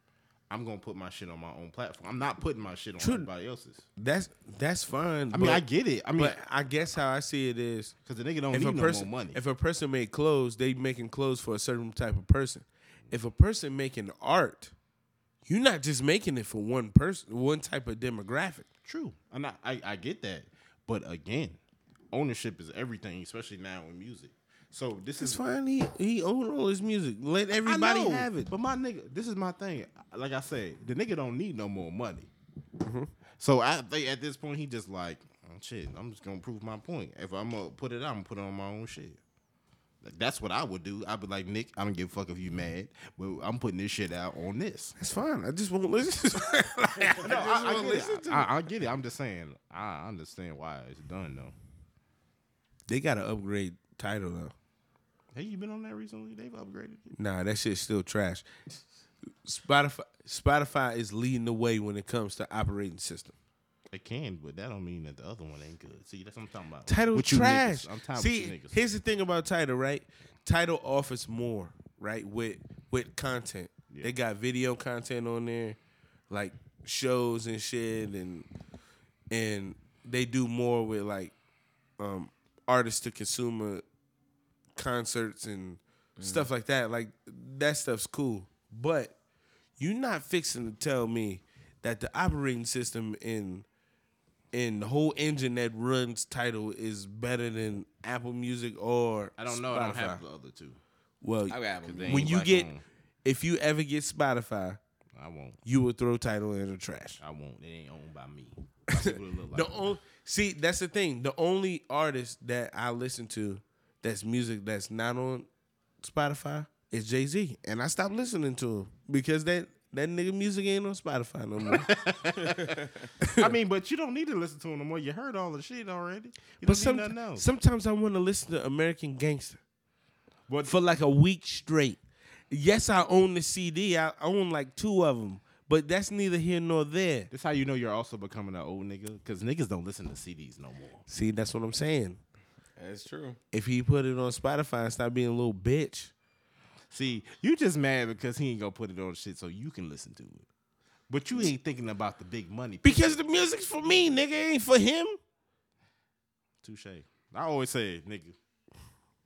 I'm gonna put my shit on my own platform. I'm not putting my shit on True. everybody else's. That's that's fine. I mean, I get it. I mean, but I guess how I see it is because the nigga don't if need a no person more money. if a person make clothes, they making clothes for a certain type of person. If a person making art, you're not just making it for one person, one type of demographic. True, and I, I I get that, but again, ownership is everything, especially now in music. So this It's is fine. He he own all his music. Let everybody know, have it. But my nigga, this is my thing. Like I said, the nigga don't need no more money. Mm-hmm. So I think at this point he just like, oh, shit. I'm just gonna prove my point. If I'm gonna put it out, I'm gonna put it on my own shit. Like, that's what I would do. I'd be like, Nick, I don't give a fuck if you mad, but I'm putting this shit out on this. That's fine. I just won't listen. I, No, I, I won't get listen it. to I, I get it. I'm just saying. I understand why it's done though. They got to upgrade Tidal though. Hey, you been on that recently? They've upgraded. Nah, that shit's still trash. Spotify Spotify is leading the way when it comes to operating system. They can, but that don't mean that the other one ain't good. See, that's what I'm talking about. Tidal With trash. I'm tired See, with you niggas. here's the thing about Tidal, right? Tidal offers more, right? With with content, they got video content on there, like shows and shit, and and they do more with like um artist to consumer concerts and stuff like that. Like that stuff's cool, but you're not fixing to tell me that the operating system in in the whole engine that runs Tidal is better than Apple Music or I don't know. I don't Spotify. have the other two. Well, I got one. when you get on- if you ever get Spotify, I won't. you will throw Tidal in the trash. I won't. It ain't owned by me. That's what it look like. The only see that's the thing. The only artist that I listen to that's music that's not on Spotify is Jay Z, and I stopped listening to him because that that nigga music ain't on Spotify no more. I mean, but you don't need to listen to him no more. You heard all the shit already. You but don't some, need nothing else. sometimes I want to listen to American Gangster But for like a week straight. Yes, I own the CD. I own like two of them, but that's neither here nor there. that's how you know you're also becoming an old nigga because niggas don't listen to CDs no more. See, that's what I'm saying. That's true. If he put it on Spotify and stop being a little bitch, See, you just mad because he ain't gonna put it on shit so you can listen to it. But you ain't thinking about the big money. because the music's for me, nigga, it ain't for him. Touche. I always say, nigga,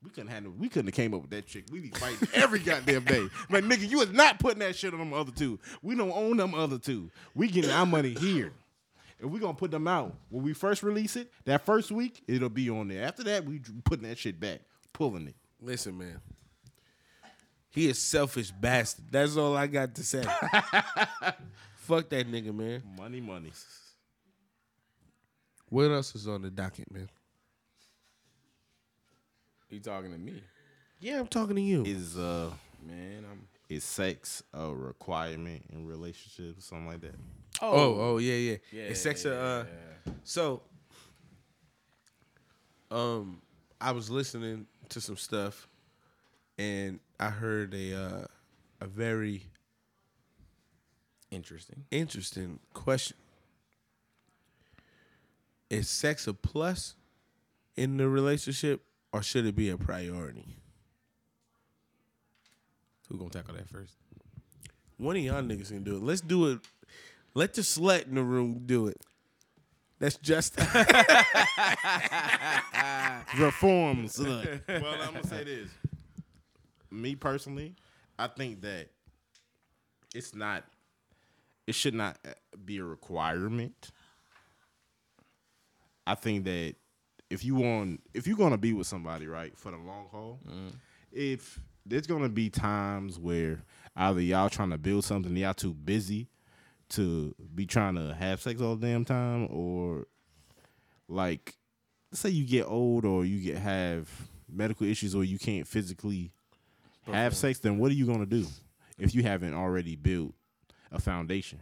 we couldn't have no, we couldn't have came up with that chick. We be fighting every goddamn day. Like, nigga, you was not putting that shit on them other two. We don't own them other two. We getting our money here. And we gonna put them out. When we first release it, that first week, it'll be on there. After that, we putting that shit back, pulling it. Listen, man. He is selfish bastard. That's all I got to say. Fuck that nigga, man. Money, money. What else is on the docket, man? You talking to me, Yeah, I'm talking to you. Is uh man? I'm. is sex a requirement in relationships, something like that? oh, oh yeah, yeah. Yeah, it's sex. uh, uh, so, um, I was listening to some stuff, and I heard a uh, a very Interesting. interesting question. Is sex a plus in the relationship, or should it be a priority? Who gonna tackle that first? One of y'all niggas can do it. Let's do it. Let the slut in the room do it. That's just reforms. well, I'm gonna say this. Me personally, I think that it's not. It should not uh, be a requirement. I think that if you want, if you're gonna be with somebody, right, for the long haul, if there's gonna be times where either y'all trying to build something, y'all too busy to be trying to have sex all the damn time, or like say you get old or you get have medical issues or you can't physically have sex, then what are you gonna do if you haven't already built a foundation?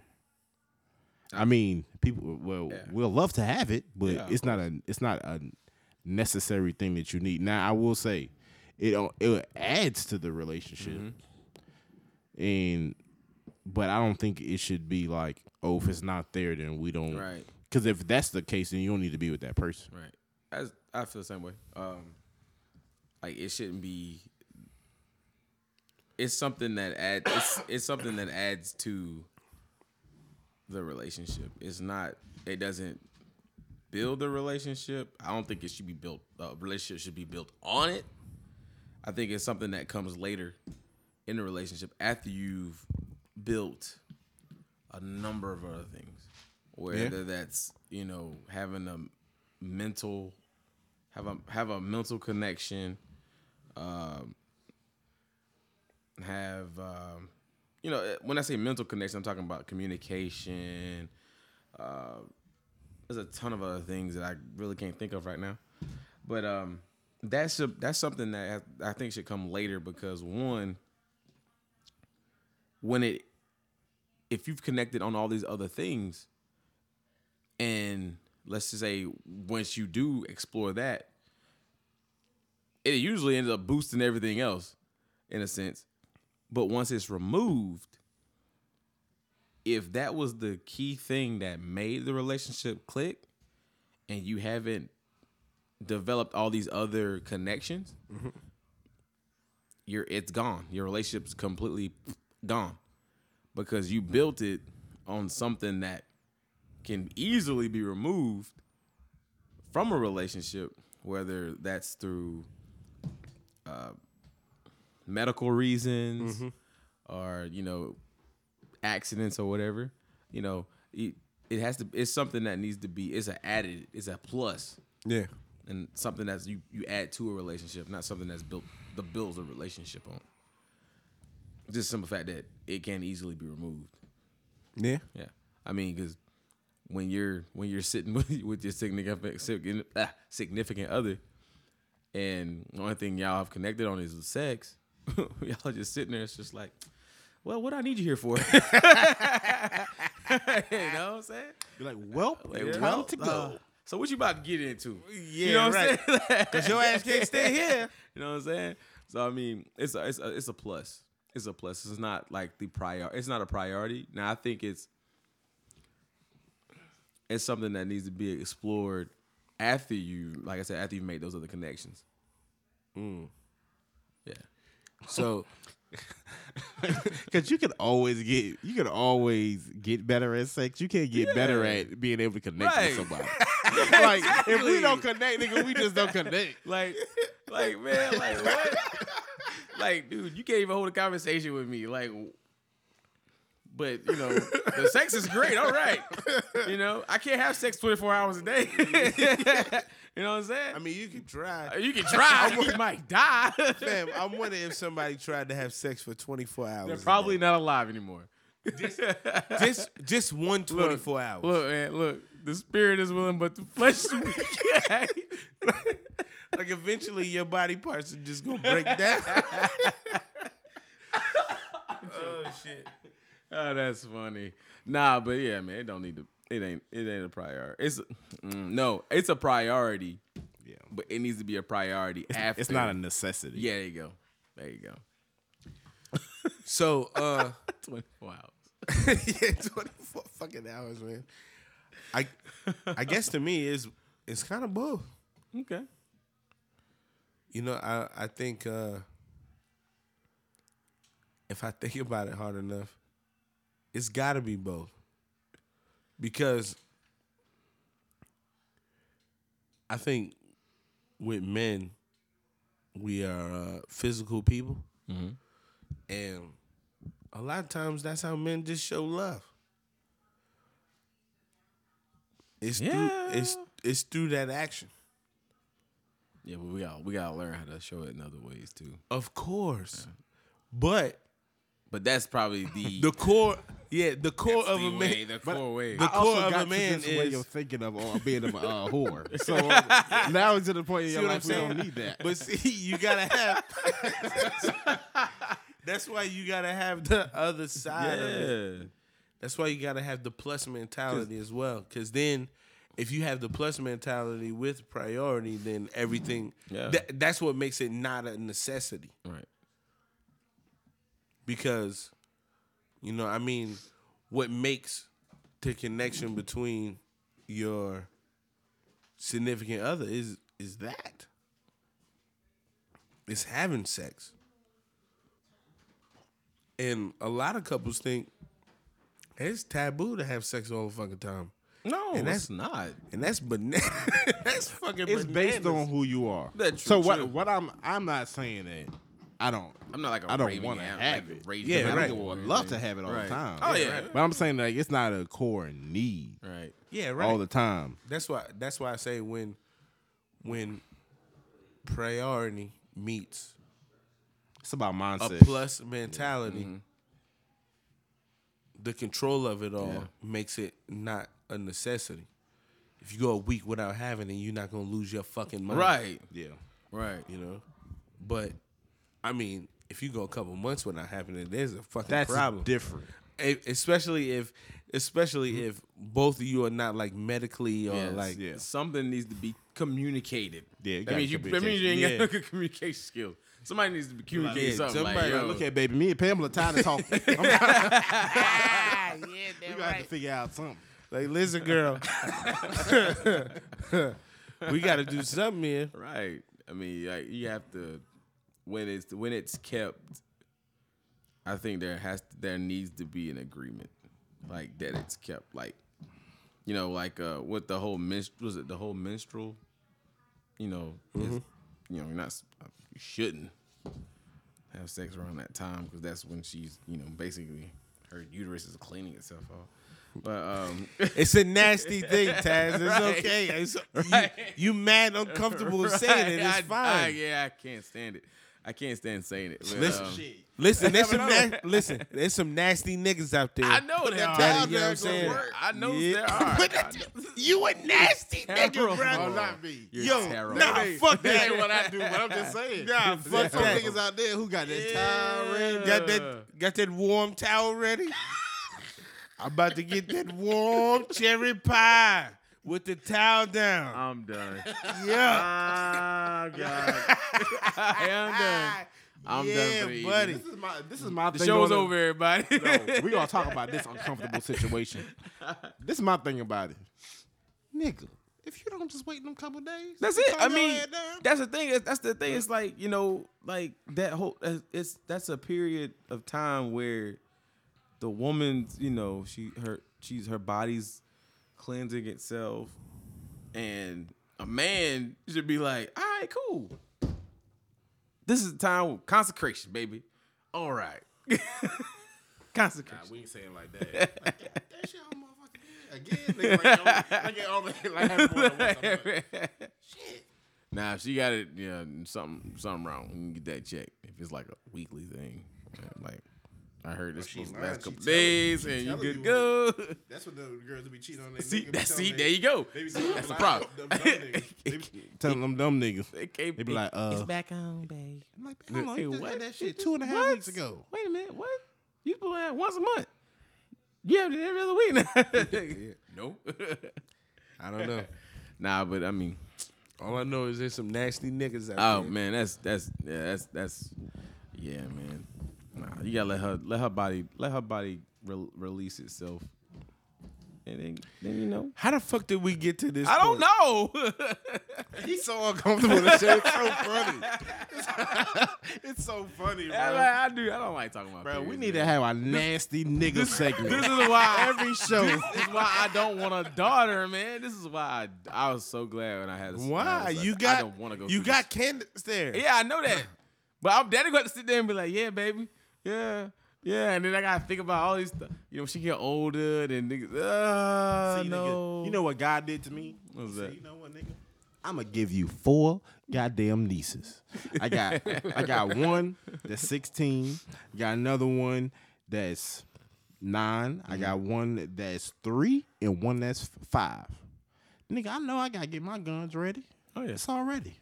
I mean, people well Yeah. will love to have it, but Yeah, it's not a it's not a necessary thing that you need. Now, I will say, it it adds to the relationship, Mm-hmm. and but I don't think it should be like, oh, if it's not there, then we don't. Right. Because if that's the case, then you don't need to be with that person. Right. As I feel the same way. Um, like it shouldn't be. It's something that add. It's it's something that adds to the relationship. It's not. It doesn't build a relationship. I don't think it should be built. A relationship should be built on it. I think it's something that comes later in the relationship after you've built a number of other things. Whether that's you know having a mental have a have a mental connection, um, have um, you know when I say mental connection, I'm talking about communication. Uh, there's a ton of other things that I really can't think of right now, but um, that's a, that's something that I think should come later because one, when it if you've connected on all these other things, and let's just say once you do explore that, it usually ends up boosting everything else in a sense. But once it's removed, if that was the key thing that made the relationship click and you haven't developed all these other connections, mm-hmm. you're it's gone. Your relationship's completely gone. Because you built it on something that can easily be removed from a relationship, whether that's through uh, medical reasons mm-hmm. or you know accidents or whatever. You know, it, it has to. It's something that needs to be. It's an added. It's a plus. Yeah, and something that's you you add to a relationship, not something that's built the builds a relationship on. Just simple fact that it can easily be removed. Yeah, yeah. I mean, because when you're when you're sitting with, with your significant ah, significant other, and the only thing y'all have connected on is sex, y'all just sitting there. It's just like, well, what I need you here for? you know what I'm saying? You're like, well, like, yeah. well, to go. Uh, so what you about to get into? Yeah, you know what right. I'm saying? Because your ass can't stay here. You know what I'm saying? So I mean, it's a, it's a, it's a plus. It's a plus. It's not like the prior. It's not a priority. Now I think it's it's something that needs to be explored after you, like I said, after you make those other connections. Mm. Yeah. So, because you can always get, you can always get better at sex. You can't get yeah. better at being able to connect right. with somebody. like exactly. if we don't connect, nigga, we just don't connect. Like, like man, like what? like, dude, you can't even hold a conversation with me. Like, but you know, the sex is great. All right, you know, I can't have sex twenty four hours a day. you know what I'm saying? I mean, you can try. Uh, you can try. you might die. Fam, I'm wondering if somebody tried to have sex for 24 hours. They're probably not alive anymore. Just, just, just one 24 look, hours. Look, man, look. The spirit is willing, but the flesh is weak. like eventually, your body parts are just gonna break down. oh shit. Oh, that's funny. Nah, but yeah, man, it don't need to. It ain't. It ain't a priority. It's mm, no. It's a priority. Yeah, but it needs to be a priority it's, after. It's not a necessity. Yeah, there you go. There you go. so, uh, twenty four hours. yeah, twenty four fucking hours, man. I, I guess to me is it's kind of both. Okay. You know, I I think uh if I think about it hard enough, it's got to be both. Because I think with men, we are uh, physical people. Mm-hmm. And a lot of times that's how men just show love. It's yeah. through it's it's through that action. Yeah, but we got we gotta learn how to show it in other ways too. Of course, yeah. but but that's probably the the core. Yeah, the core of the a way, man. The core way. The core of a man is way of thinking of uh, being a uh, whore. So uh, now it's to the point in your life we don't need that. But see, you gotta have. that's why you gotta have the other side yeah. of it. That's why you gotta have the plus mentality as well. Because then, if you have the plus mentality with priority, then everything. Yeah. Th- that's what makes it not a necessity. Right because you know i mean what makes the connection between your significant other is is that it's having sex and a lot of couples think It's taboo to have sex all the fucking time, No, And that's not. and that's banana. that's fucking. It's based on who you are. That's true, so what? What I'm I'm not saying that I don't. I'm not like a I don't wanna have like it. raging Yeah, right. think or would love to have it all Right. the time. Oh Yeah, yeah, right. But I'm saying like it's not a core need right. Yeah, right. all the time. That's why. That's why I say when, when priority meets It's about a mindset. plus mentality, mm-hmm. the control of it all Yeah. makes it not a necessity. If you go a week without having it, you're not gonna lose your fucking mind. Right, yeah. right. You know. But I mean, if you go a couple months without having it, there's a fucking That's problem. different. E- especially if especially Mm-hmm. if both of you are not like medically or Yes, like yeah. something needs to be communicated. Yeah, you that means you. That communicate. means you ain't Yeah. got good communication skills. Somebody needs to be communicating yeah, something. somebody- like, yo, Look at baby, me and Pamela tired of talking. Yeah, we gotta have to figure out something. Like, listen, girl, we got to do something here. Right. I mean, like you have to when it's when it's kept. I think there has there needs to be an agreement, like that it's kept. Like, you know, like uh, with the whole minst- was it the whole menstrual? You know, is- you know, you're not you shouldn't have sex around that time because that's when she's you know basically her uterus is cleaning itself off. But um, It's a nasty thing, Taz. It's Right. okay. It's, Right. you, you mad uncomfortable saying it. It's I- I- fine. yeah, I can't stand it. I can't stand saying it. but, Listen, um, listen, there's some na- listen. There's some nasty niggas out there. I know there are. That- you know what I I'm saying? I know Yeah. there are. But I you a nasty nigga, Terrible. bro. Oh, not me. You're Yo, terrible. nah, fuck That that. ain't what I do, but I'm just saying. Nah, fuck some that. niggas out there who got that towel ready. Got that, got that warm towel ready? I'm about to get that warm cherry pie with the towel down. I'm done. Yeah. Oh God. I am done. I'm yeah, done for the buddy. This is my this is my The thing. show's on it. over, everybody. No, we gonna talk about this uncomfortable situation. This is my thing about it, nigga. If you don't just wait them a couple days, That's it. I mean, that's the thing. That's the thing. It's like you know, like that whole. uh, It's that's a period of time where the woman's, you know, she her she's her body's cleansing itself, and a man should be like, all right, cool. This is the time of consecration, baby. All right, consecration. Nah, we ain't saying like that. Like, that, that shit motherfucking again. Like, like, only- like, having more than once a month. Nah, if she got it, yeah, something something wrong. We can get that checked. If it's like a weekly thing, like I heard this she supposed to last couple days, she and you telling good you to go. That's what the girls that be cheating on their See, nigga that, telling see, they- there you go. They be saying, That's the problem. Them dumb niggas. They be telling them dumb niggas. They can't They be like, uh, it's back on, babe. I'm like, how long Hey, you what? had that shit two and a half What? weeks ago? Wait a minute, what? You supposed to have once a month? You have it every other week now. no. I don't know. nah, but I mean, All I know is there's some nasty niggas out oh there. man, that's that's yeah, that's that's yeah, man. Nah, you gotta let her let her body let her body re- release itself, and then then you know. How the fuck did we get to this? I don't point? know. He's so uncomfortable. This shit is so funny. it's so funny, bro. I, I do. I don't like talking about. That. Bro, we periods, need to have a nasty nigga segment. This is why every show. This is why I don't want a daughter, man. This is why I, I was so glad when I had. A, Why like, you I don't want to go. you got Candace there. Yeah, I know that. But I'm daddy got to sit there and be like, yeah, baby, yeah, yeah, and then I gotta think about all these. Th- you know, she get older, and niggas. Uh, See, nigga, no. you know what God did to me? What's He said, that? You know what, nigga? I'm gonna give you four goddamn nieces. I got I got one that's 16. Got another one that's nine. I got one that's three and one that's five. Nigga, I know I gotta get my guns ready. Oh yeah. It's already.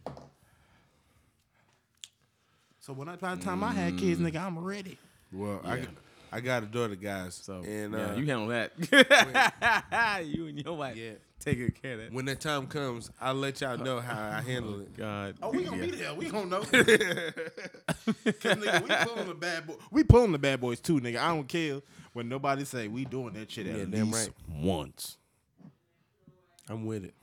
So when I by the time I had kids, nigga, I'm ready. Well, I, got- I got a daughter, guys. So and yeah, uh, you handle that. you and your wife. Yeah. Take good care of that. when that time comes, I'll let y'all know how I handle it. God. Oh, we gonna yeah. be there. We gonna know. Nigga, we pulling the bad boy. We pulling the bad boys too, nigga. I don't care when nobody say we doing that shit at Yeah, damn least once. I'm with it.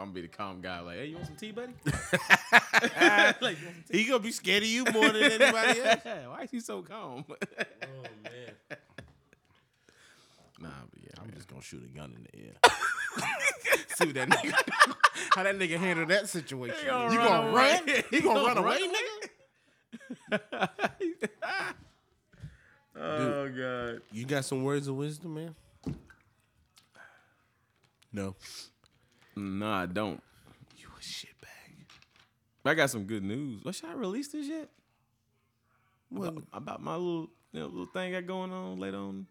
I'm gonna be the calm guy. Like, hey, you want some tea, buddy? like, He gonna be scared of you more than anybody else. why is he so calm? Oh man. Nah, but yeah, I'm man. just gonna shoot a gun in the air. See what that nigga, how that nigga handle that situation. gonna you run gonna run? You gonna run away, nigga? Oh god. You got some words of wisdom, man? No. No, I don't. You a shitbag. I got some good news. What should I release this yet? What? About, about my little you know, little thing I got going on later on.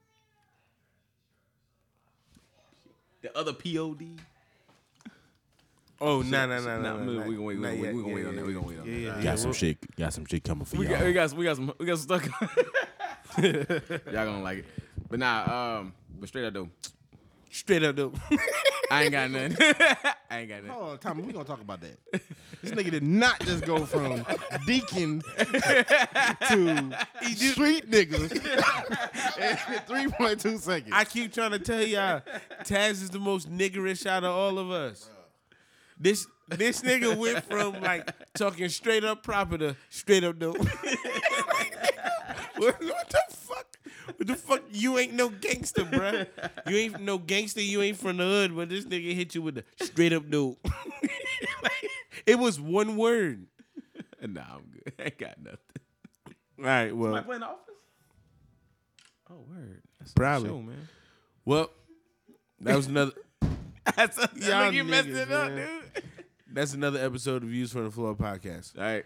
The other POD. Oh, no, no, no, no. we no, gonna wait. We not gonna wait. We gonna wait on that. We gonna wait on that. yeah, All yeah. Got some shit. Got some shit coming for We y'all. got, we got, we got some, we got some stuff. Y'all gonna like it, but nah. Um, but straight up though, Straight up, though. I ain't got nothing. I ain't got nothing. Hold on, Tommy. We gonna talk about that. This nigga did not just go from deacon to street niggas in three point two seconds. I keep trying to tell y'all, Taz is the most niggerish out of all of us. This this nigga went from like talking straight up proper to straight up dope. what, what the fuck? What the fuck? You ain't no gangster, bro. You ain't no gangster. You ain't from the hood, but this nigga hit you with the straight up dope. it was one word. Nah, I'm good. I ain't got nothing. All right, well, Am I playing the office? Oh, word. That's Probably. a show, man. well, that was another. That's a, Y'all you messed niggas, it up, dude. That's another episode of Views from the Floor podcast. All right.